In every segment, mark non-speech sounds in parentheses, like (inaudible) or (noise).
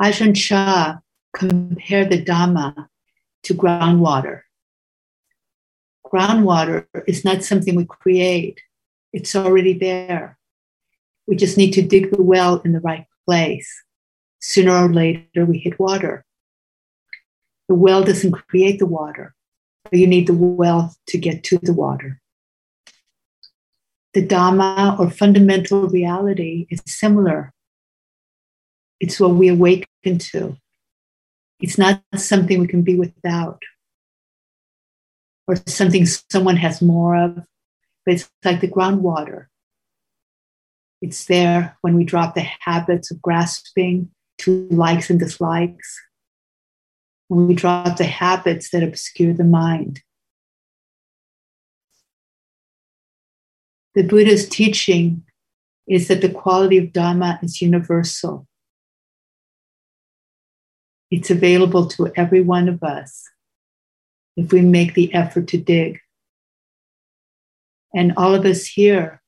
Ajahn Chah compared the Dhamma to groundwater. Groundwater is not something we create, it's already there. We just need to dig the well in the right place. Sooner or later, we hit water. The well doesn't create the water, but you need the well to get to the water. The Dhamma or fundamental reality is similar. It's what we awaken to. It's not something we can be without or something someone has more of, but it's like the groundwater. It's there when we drop the habits of grasping to likes and dislikes, when we drop the habits that obscure the mind. The Buddha's teaching is that the quality of Dhamma is universal. It's available to every one of us if we make the effort to dig. And all of us here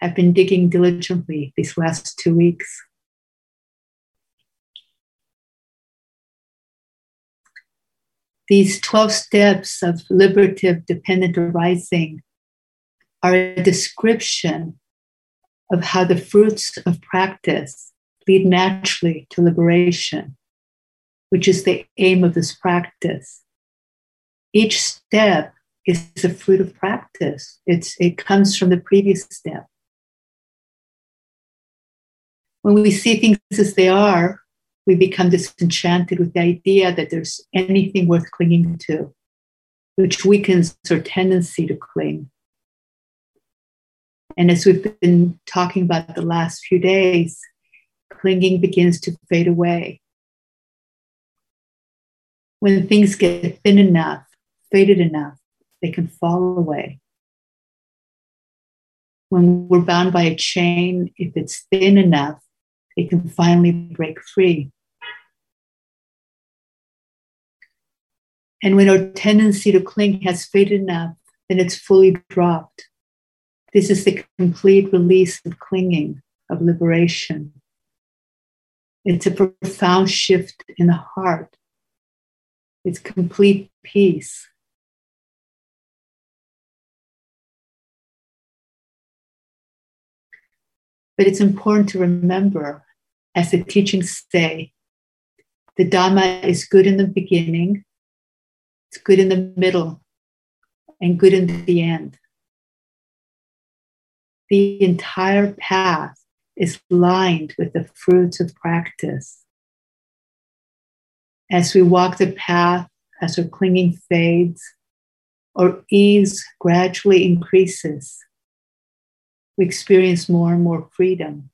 have been digging diligently these last two weeks. These 12 steps of liberative dependent arising are a description of how the fruits of practice lead naturally to liberation, which is the aim of this practice. Each step is a fruit of practice. It's, it comes from the previous step. When we see things as they are, we become disenchanted with the idea that there's anything worth clinging to, which weakens our tendency to cling. And as we've been talking about the last few days, clinging begins to fade away. When things get thin enough, faded enough, they can fall away. When we're bound by a chain, if it's thin enough, it can finally break free. And when our tendency to cling has faded enough, then it's fully dropped. This is the complete release of clinging, of liberation. It's a profound shift in the heart. It's complete peace. But it's important to remember, as the teachings say, the Dhamma is good in the beginning, it's good in the middle, and good in the end the entire path is lined with the fruits of practice. As we walk the path, as our clinging fades, our ease gradually increases. We experience more and more freedom.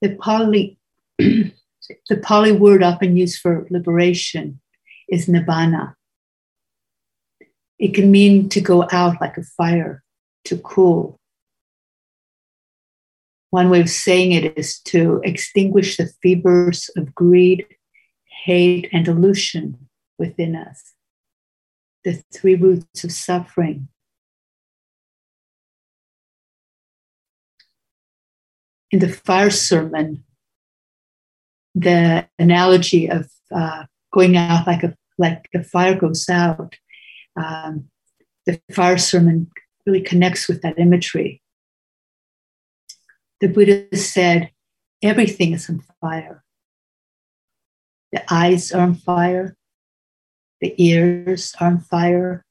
The Pali, (clears throat) the Pali word often used for liberation is nibbana. It can mean to go out like a fire, to cool. One way of saying it is to extinguish the fevers of greed, hate, and delusion within us, the three roots of suffering. In the fire sermon, the analogy of uh, going out like a like a fire goes out um, the fire sermon really connects with that imagery. The Buddha said, everything is on fire. The eyes are on fire, the ears are on fire,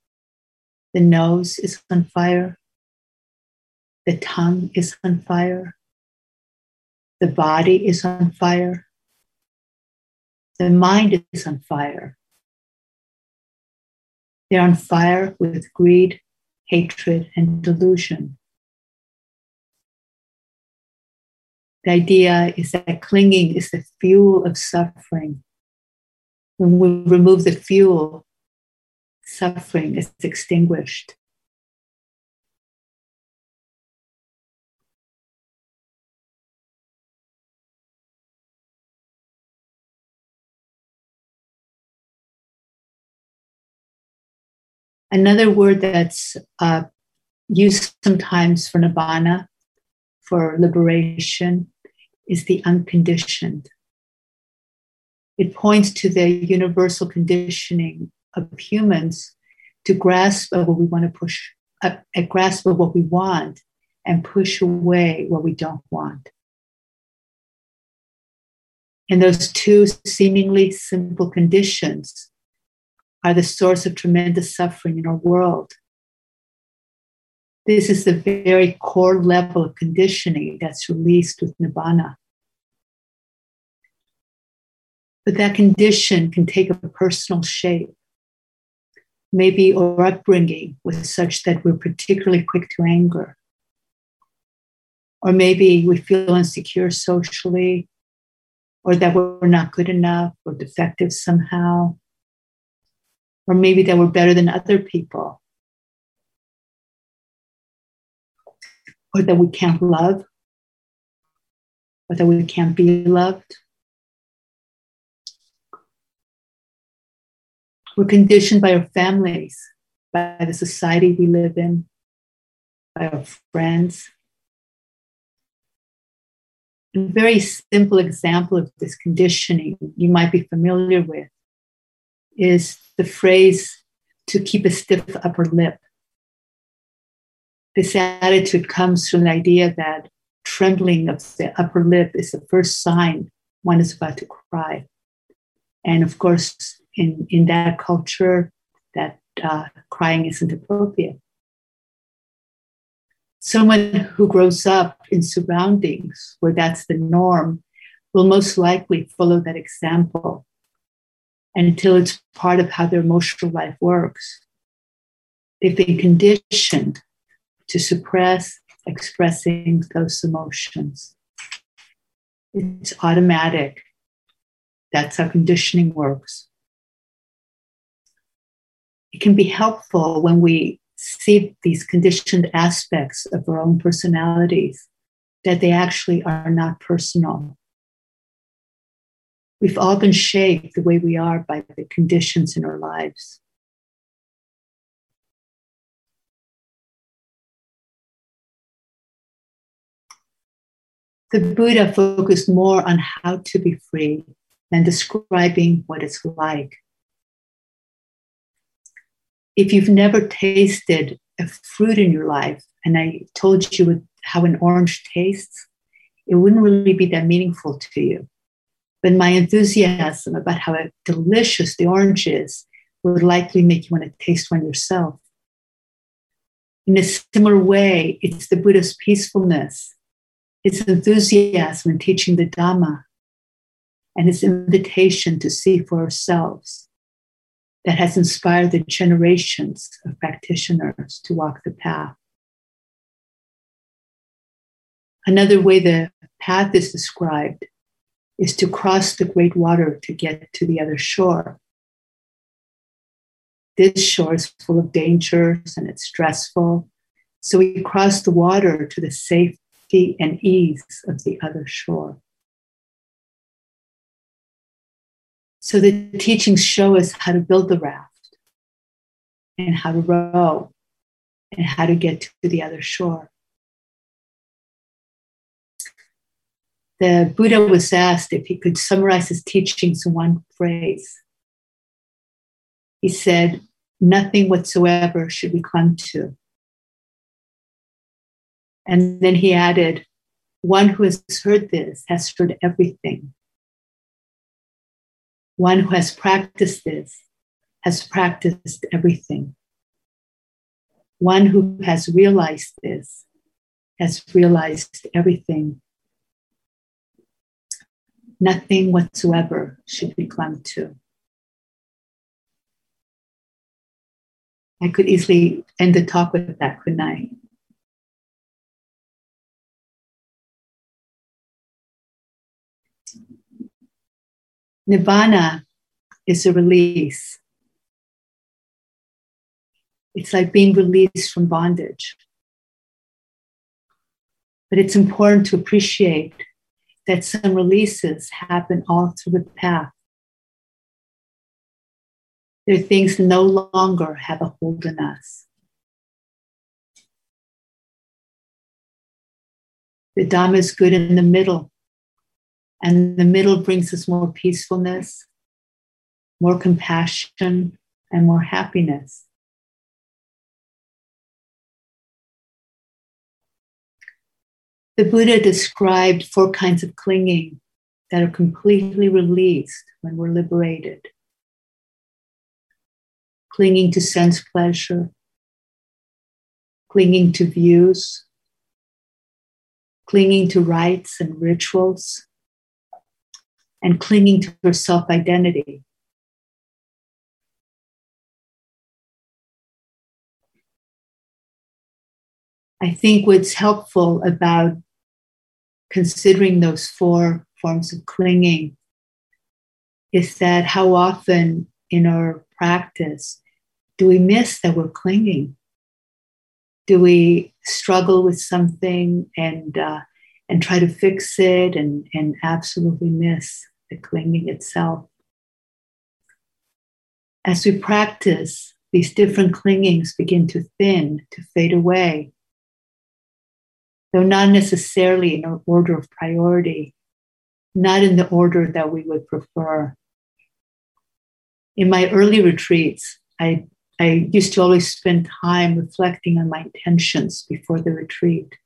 the nose is on fire, the tongue is on fire, the body is on fire, the mind is on fire. They're on fire with greed, hatred, and delusion. The idea is that clinging is the fuel of suffering. When we remove the fuel, suffering is extinguished. Another word that's uh, used sometimes for nibbana for liberation is the unconditioned. It points to the universal conditioning of humans to grasp what we want to push, a, a grasp of what we want and push away what we don't want. And those two seemingly simple conditions are the source of tremendous suffering in our world. This is the very core level of conditioning that's released with Nibbana. But that condition can take a personal shape. Maybe our upbringing was such that we're particularly quick to anger. Or maybe we feel insecure socially, or that we're not good enough or defective somehow. Or maybe that we're better than other people. Or that we can't love, or that we can't be loved. We're conditioned by our families, by the society we live in, by our friends. A very simple example of this conditioning you might be familiar with is the phrase to keep a stiff upper lip. This attitude comes from the idea that trembling of the upper lip is the first sign one is about to cry. And of course, in, in that culture that uh, crying isn't appropriate. Someone who grows up in surroundings where that's the norm will most likely follow that example until it's part of how their emotional life works. They've been conditioned to suppress expressing those emotions. It's automatic. That's how conditioning works it can be helpful when we see these conditioned aspects of our own personalities that they actually are not personal. We've all been shaped the way we are by the conditions in our lives. The Buddha focused more on how to be free than describing what it's like if you've never tasted a fruit in your life, and I told you how an orange tastes, it wouldn't really be that meaningful to you. But my enthusiasm about how delicious the orange is would likely make you want to taste one yourself. In a similar way, it's the Buddha's peacefulness, its enthusiasm in teaching the Dhamma, and its invitation to see for ourselves that has inspired the generations of practitioners to walk the path. Another way the path is described is to cross the great water to get to the other shore. This shore is full of dangers and it's stressful. So we cross the water to the safety and ease of the other shore. So the teachings show us how to build the raft and how to row and how to get to the other shore. The Buddha was asked if he could summarize his teachings in one phrase. He said, Nothing whatsoever should we cling to. And then he added, One who has heard this has heard everything. One who has practiced this has practiced everything. One who has realized this has realized everything. Nothing whatsoever should be clung to. I could easily end the talk with that, couldn't I? Nibbana is a release. It's like being released from bondage. But it's important to appreciate that some releases happen all through the path. There are things no longer have a hold on us. The Dhamma is good in the middle. And the middle brings us more peacefulness, more compassion, and more happiness. The Buddha described four kinds of clinging that are completely released when we're liberated clinging to sense pleasure, clinging to views, clinging to rites and rituals, and clinging to her self identity. I think what's helpful about considering those four forms of clinging is that how often in our practice do we miss that we're clinging? Do we struggle with something and uh, and try to fix it and, and absolutely miss the clinging itself? As we practice, these different clingings begin to thin, to fade away, though not necessarily in order of priority, not in the order that we would prefer. In my early retreats, I, I used to always spend time reflecting on my intentions before the retreat.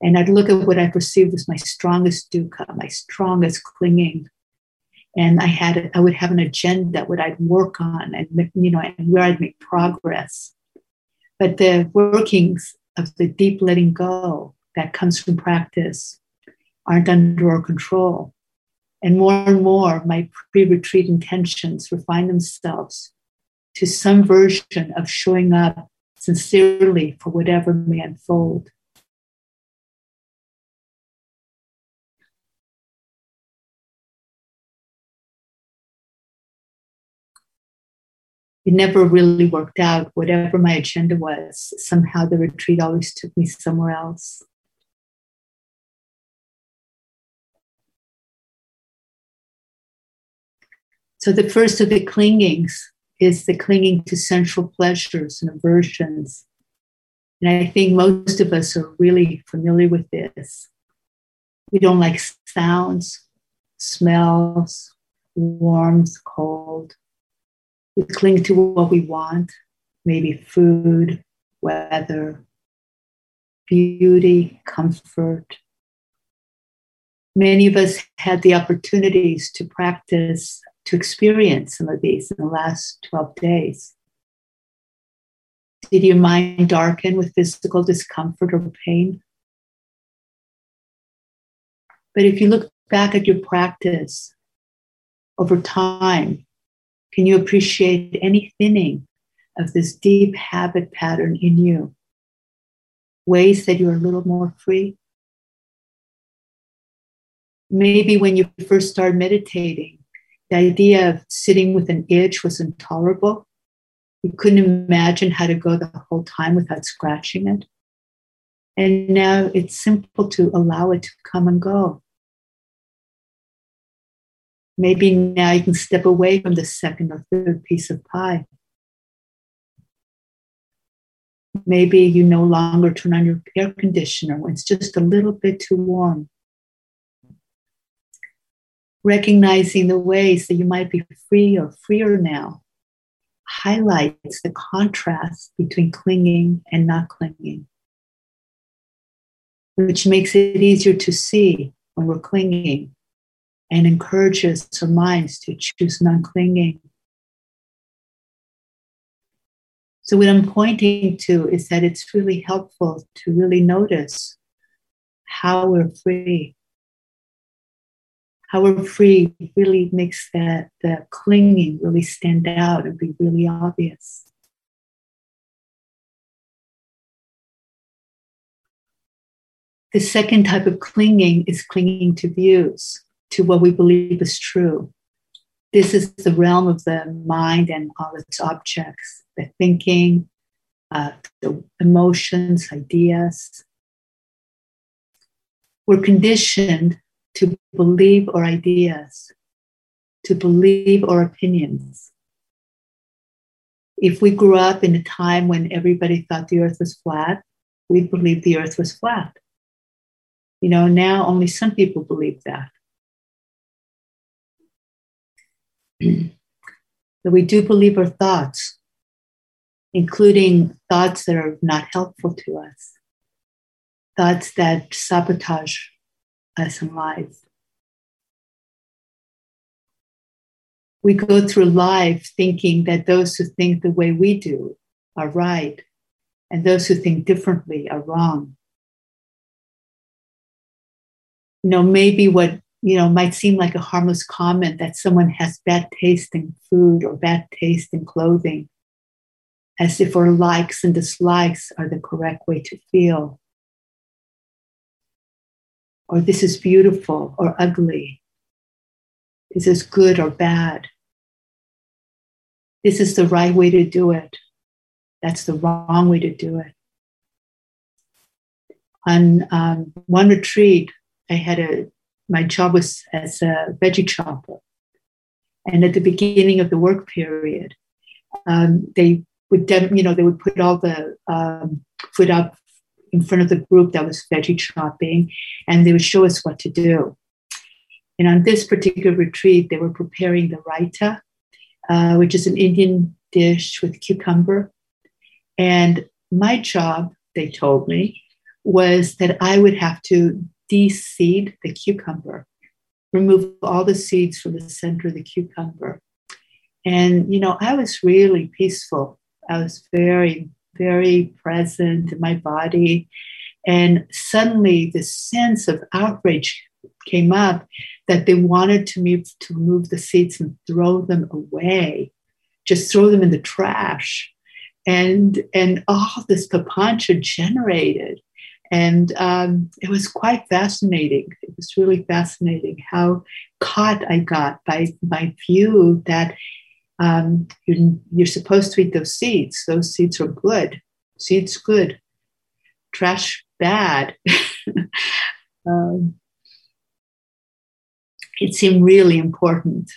And I'd look at what I perceived as my strongest dukkha, my strongest clinging. And I had, I would have an agenda, what I'd work on, and you know, and where I'd make progress. But the workings of the deep letting go that comes from practice aren't under our control. And more and more, my pre retreat intentions refine themselves to some version of showing up sincerely for whatever may unfold. It never really worked out. Whatever my agenda was, somehow the retreat always took me somewhere else. So the first of the clingings is the clinging to sensual pleasures and aversions. And I think most of us are really familiar with this. We don't like sounds, smells, warmth, cold. We cling to what we want, maybe food, weather, beauty, comfort. Many of us had the opportunities to practice, to experience some of these in the last 12 days. Did your mind darken with physical discomfort or pain? But if you look back at your practice over time, can you appreciate any thinning of this deep habit pattern in you? Ways that you're a little more free? Maybe when you first started meditating, the idea of sitting with an itch was intolerable. You couldn't imagine how to go the whole time without scratching it. And now it's simple to allow it to come and go. Maybe now you can step away from the second or third piece of pie. Maybe you no longer turn on your air conditioner when it's just a little bit too warm. Recognizing the ways that you might be free or freer now highlights the contrast between clinging and not clinging, which makes it easier to see when we're clinging and encourages our minds to choose non clinging. So, what I'm pointing to is that it's really helpful to really notice how we're free. How we're free really makes that, that clinging really stand out and be really obvious. The second type of clinging is clinging to views to what we believe is true. This is the realm of the mind and all its objects, the thinking, uh, the emotions, ideas. We're conditioned to believe our ideas, to believe our opinions. If we grew up in a time when everybody thought the earth was flat, we believed the earth was flat. You know, now only some people believe that. But we do believe our thoughts, including thoughts that are not helpful to us, thoughts that sabotage us in life. We go through life thinking that those who think the way we do are right, and those who think differently are wrong. You know, maybe what you know might seem like a harmless comment that someone has bad taste in food or bad taste in clothing, as if our likes and dislikes are the correct way to feel. Or this is beautiful or ugly. This is good or bad. This is the right way to do it that's the wrong way to do it. On um, one retreat, I had a, my job was as a veggie chopper. And at the beginning of the work period, um, they would, you know, they would put all the um, food up in front of the group that was veggie chopping, and they would show us what to do. And on this particular retreat, they were preparing the raita, uh, which is an Indian dish with cucumber and my job, they told me, was that I would have to de-seed the cucumber, remove all the seeds from the center of the cucumber. And, you know, I was really peaceful. I was very, very present in my body. And suddenly this sense of outrage came up that they wanted to move to remove the seeds and throw them away, just throw them in the trash and and all this papancha generated and um, it was quite fascinating. It was really fascinating how caught i got by my view that um, you're, you're, supposed to eat those seeds. Those seeds are good. Seeds good. Trash bad. (laughs) Um, it seemed really important.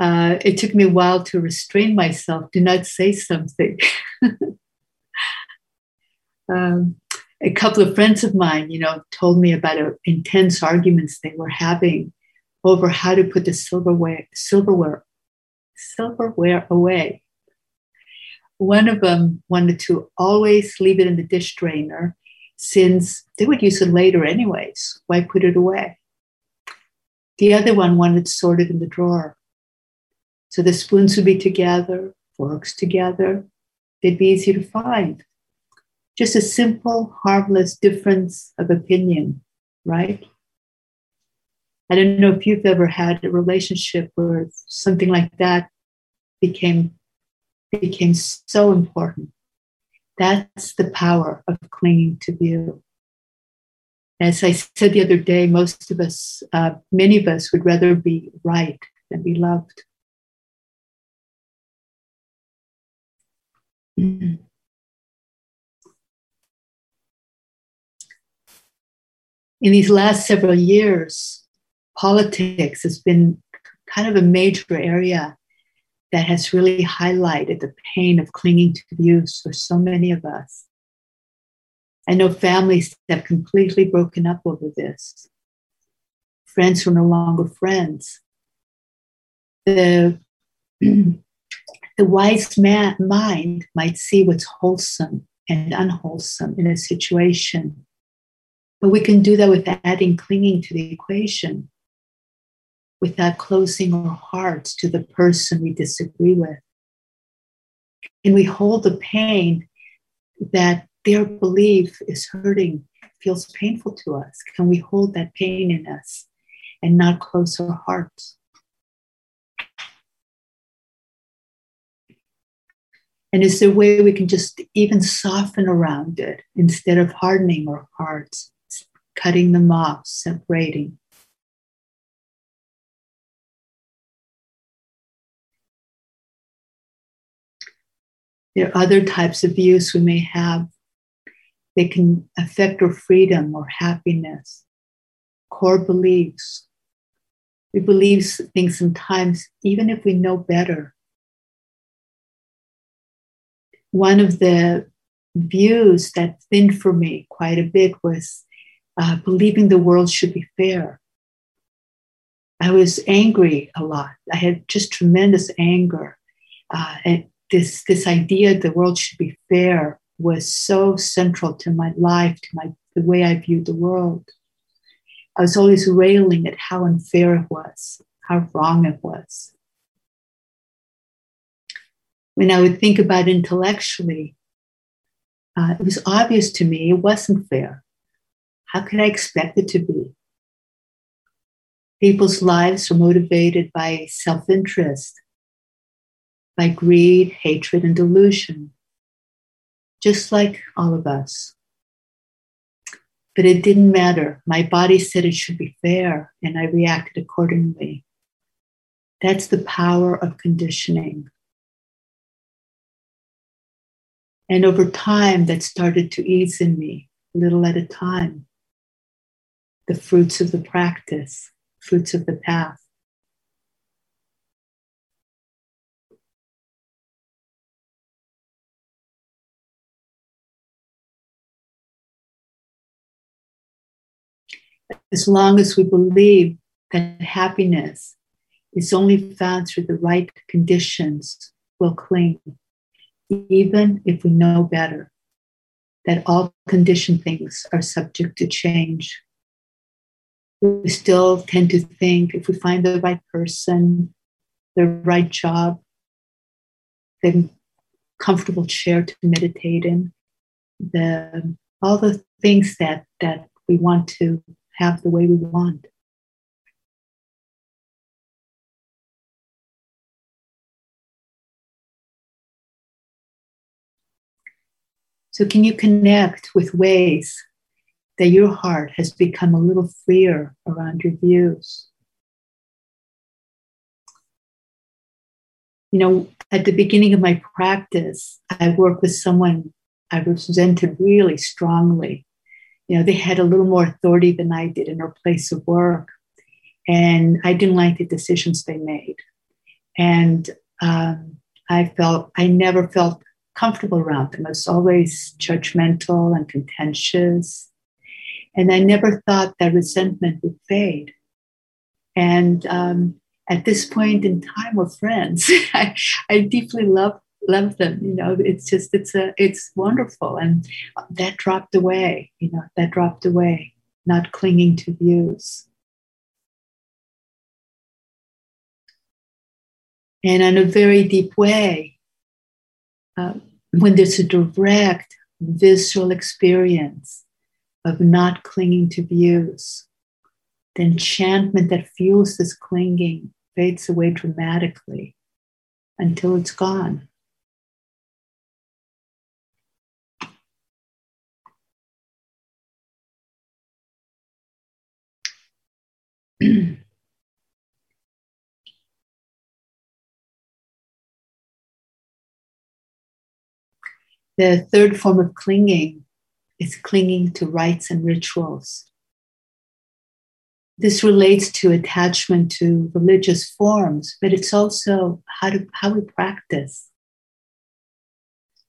Uh, it took me a while to restrain myself, do not say something. (laughs) um, a couple of friends of mine, you know, told me about a, intense arguments they were having over how to put the silverware, silverware, silverware away. One of them wanted to always leave it in the dish drainer since they would use it later anyways. Why put it away? The other one wanted it in the drawer. So the spoons would be together, forks together. They'd be easy to find. Just a simple, harmless difference of opinion, right? I don't know if you've ever had a relationship where something like that became became so important. That's the power of clinging to view. As I said the other day, most of us, uh, many of us, would rather be right than be loved. In these last several years, politics has been kind of a major area that has really highlighted the pain of clinging to views for so many of us. I know families have completely broken up over this. Friends who are no longer friends. The (clears throat) The wise man, mind might see what's wholesome and unwholesome in a situation, but we can do that without adding clinging to the equation, without closing our hearts to the person we disagree with. Can we hold the pain that their belief is hurting, feels painful to us? Can we hold that pain in us and not close our hearts? And is there a way we can just even soften around it instead of hardening our hearts, cutting them off, separating? There are other types of views we may have. They can affect our freedom or happiness, core beliefs. We believe things sometimes, even if we know better, one of the views that thinned for me quite a bit was uh, believing the world should be fair. I was angry a lot. I had just tremendous anger. Uh, and this, this idea the world should be fair was so central to my life, to my, the way I viewed the world. I was always railing at how unfair it was, how wrong it was. When I would think about intellectually, uh, it was obvious to me it wasn't fair. How could I expect it to be? People's lives are motivated by self interest, by greed, hatred, and delusion, just like all of us. But it didn't matter. My body said it should be fair, and I reacted accordingly. That's the power of conditioning. And over time, that started to ease in me, little at a time. The fruits of the practice, fruits of the path. as long as we believe that happiness is only found through the right conditions, we'll cling, even if we know better that all conditioned things are subject to change. We still tend to think if we find the right person, the right job, the comfortable chair to meditate in, the all the things that that we want to have the way we want. So, can you connect with ways that your heart has become a little freer around your views? You know, at the beginning of my practice, I worked with someone I resented really strongly you know, they had a little more authority than I did in our place of work. And I didn't like the decisions they made. And um, I felt, I never felt comfortable around them. I was always judgmental and contentious. And I never thought that resentment would fade. And um, at this point in time, we're friends. (laughs) I, I deeply love love them you know it's just it's a it's wonderful and that dropped away you know that dropped away not clinging to views and in a very deep way uh, when there's a direct visceral experience of not clinging to views the enchantment that fuels this clinging fades away dramatically until it's gone. (clears throat) The third form of clinging is clinging to rites and rituals. This relates to attachment to religious forms, but it's also how, to, how we practice.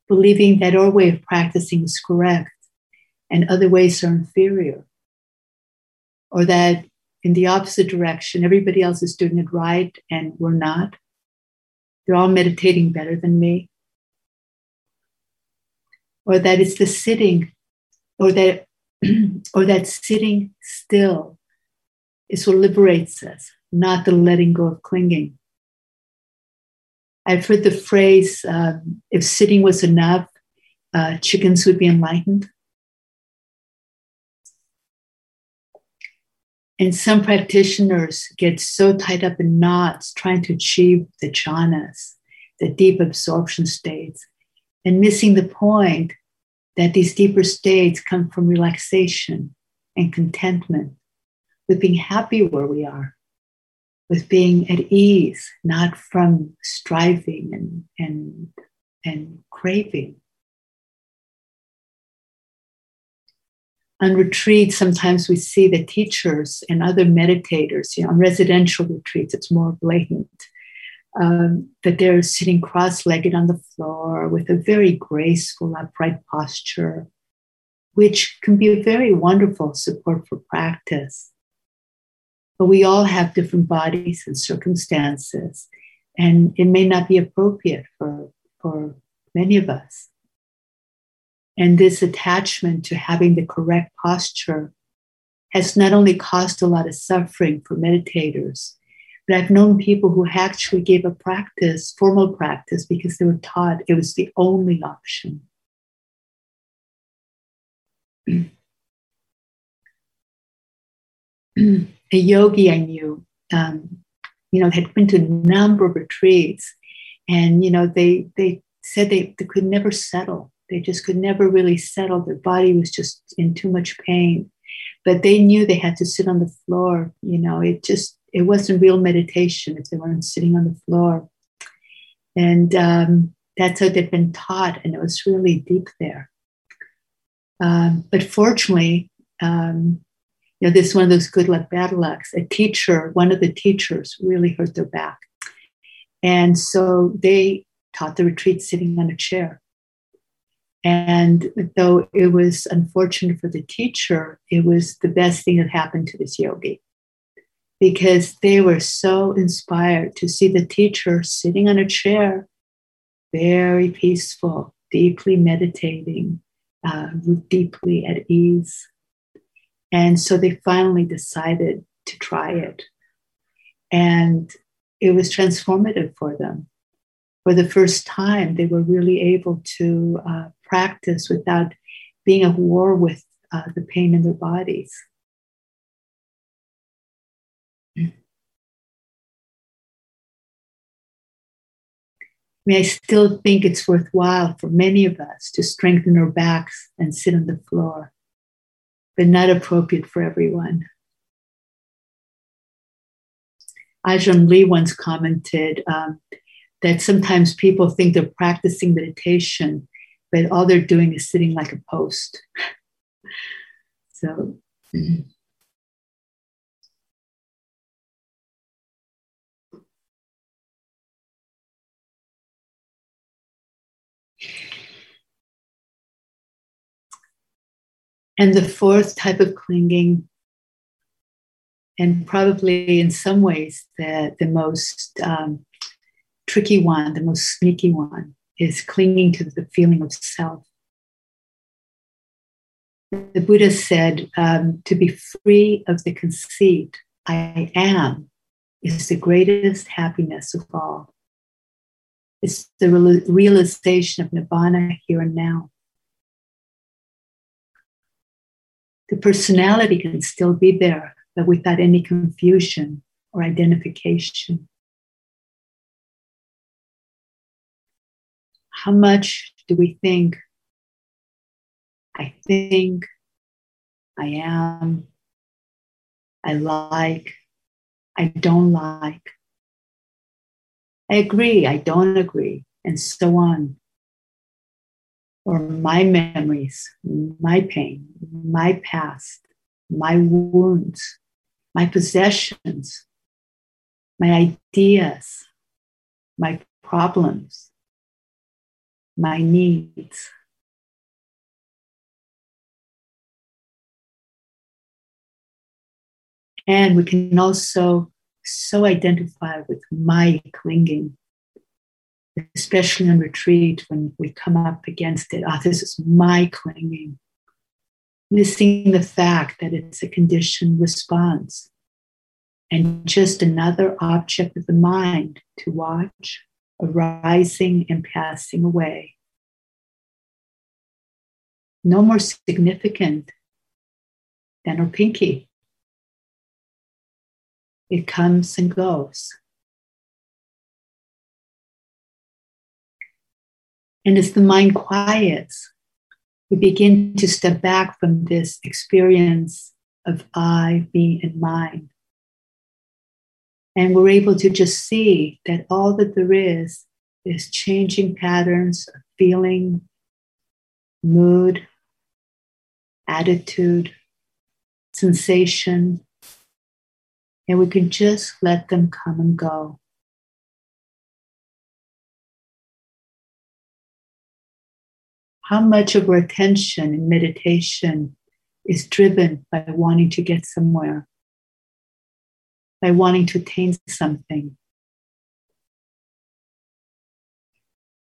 Believing that our way of practicing is correct and other ways are inferior, or that in the opposite direction. Everybody else is doing it right, and we're not. They're all meditating better than me. Or that it's the sitting, or that, (clears throat) or that sitting still is what liberates us, not the letting go of clinging. I've heard the phrase um, if sitting was enough, uh, chickens would be enlightened. And some practitioners get so tied up in knots trying to achieve the jhanas, the deep absorption states, and missing the point that these deeper states come from relaxation and contentment, with being happy where we are, with being at ease, not from striving and, and, and craving. on retreats, sometimes we see the teachers and other meditators, you know, on residential retreats, it's more blatant, um, that they're sitting cross legged on the floor with a very graceful, upright posture, which can be a very wonderful support for practice. But we all have different bodies and circumstances, and it may not be appropriate for, for many of us. And this attachment to having the correct posture has not only caused a lot of suffering for meditators, but I've known people who actually gave a practice, formal practice, because they were taught it was the only option. (clears throat) a yogi I knew, um, you know, had been to a number of retreats, and you know, they they said they, they could never settle. They just could never really settle. Their body was just in too much pain, but they knew they had to sit on the floor. You know, it just it wasn't real meditation if they weren't sitting on the floor, and um, that's how they'd been taught, and it was really deep there. Um, but fortunately, um, you know, this is one of those good luck, bad lucks. A teacher, one of the teachers really hurt their back. And so they taught the retreat sitting on a chair. And though it was unfortunate for the teacher, it was the best thing that happened to this yogi because they were so inspired to see the teacher sitting on a chair, very peaceful, deeply meditating, uh, deeply at ease. And so they finally decided to try it. And it was transformative for them. For the first time, they were really able to uh, practice without being at war with uh, the pain in their bodies. I mean, I still think it's worthwhile for many of us to strengthen our backs and sit on the floor, but not appropriate for everyone. Ajahn Lee once commented um, that sometimes people think they're practicing meditation, but all they're doing is sitting like a post. (laughs) so, mm-hmm. And the fourth type of clinging, and probably in some ways the, the most um, tricky one, the most sneaky one, is clinging to the feeling of self. The Buddha said um, to be free of the conceit, I am, is the greatest happiness of all. It's the realization of nirvana here and now. The personality can still be there, but without any confusion or identification. How much do we think? I think, I am, I like, I don't like. I agree, I don't agree, and so on or my memories, my pain, my past, my wounds, my possessions, my ideas, my problems, my needs. And we can also so identify with my clinging especially on retreat when we come up against it. Ah, oh, this is my clinging. Missing the fact that it's a conditioned response and just another object of the mind to watch arising and passing away. No more significant than our pinky. It comes and goes. And as the mind quiets, we begin to step back from this experience of I, me, and mine. And we're able to just see that all that there is is changing patterns of feeling, mood, attitude, sensation, and we can just let them come and go. How much of our attention in meditation is driven by wanting to get somewhere, by wanting to attain something.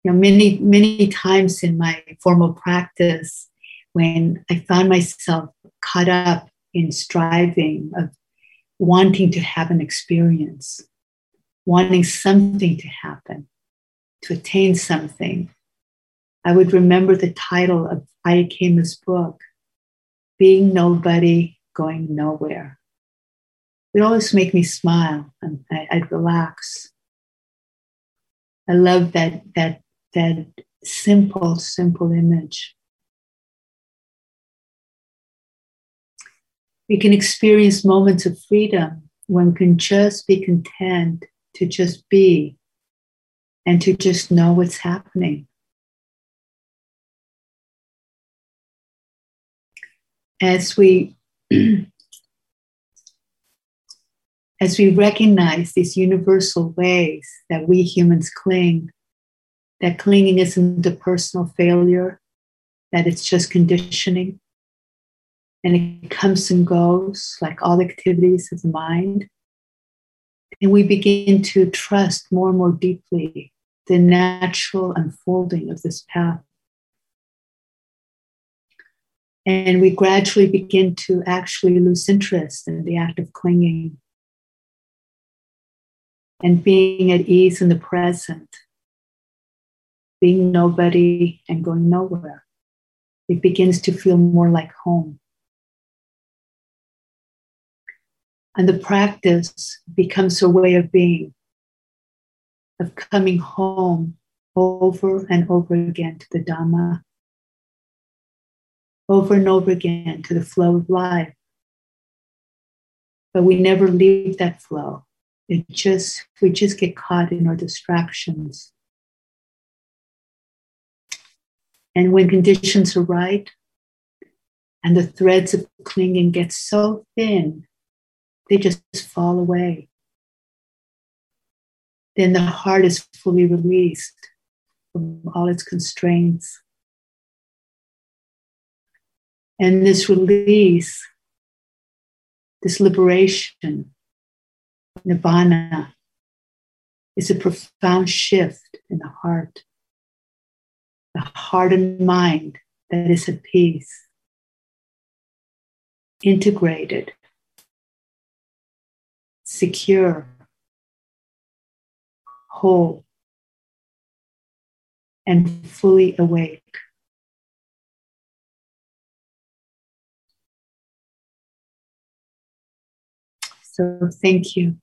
You know, many, many times in my formal practice, when I found myself caught up in striving of wanting to have an experience, wanting something to happen, to attain something, I would remember the title of Ayya Khema's book, Being Nobody, Going Nowhere. It always make me smile and I, I'd relax. I love that, that, that simple, simple image. We can experience moments of freedom when we can just be content to just be and to just know what's happening. As we (clears throat) as we recognize these universal ways that we humans cling, that clinging isn't a personal failure, that it's just conditioning, and it comes and goes like all activities of the mind. And we begin to trust more and more deeply the natural unfolding of this path. And we gradually begin to actually lose interest in the act of clinging and being at ease in the present, being nobody and going nowhere. It begins to feel more like home. And the practice becomes a way of being, of coming home over and over again to the Dhamma over and over again to the flow of life. But we never leave that flow. It just we just get caught in our distractions. And when conditions are right and the threads of clinging get so thin, they just fall away. Then the heart is fully released from all its constraints. And this release, this liberation, nirvana, is a profound shift in the heart, the heart and mind that is at peace, integrated, secure, whole, and fully awake. So thank you.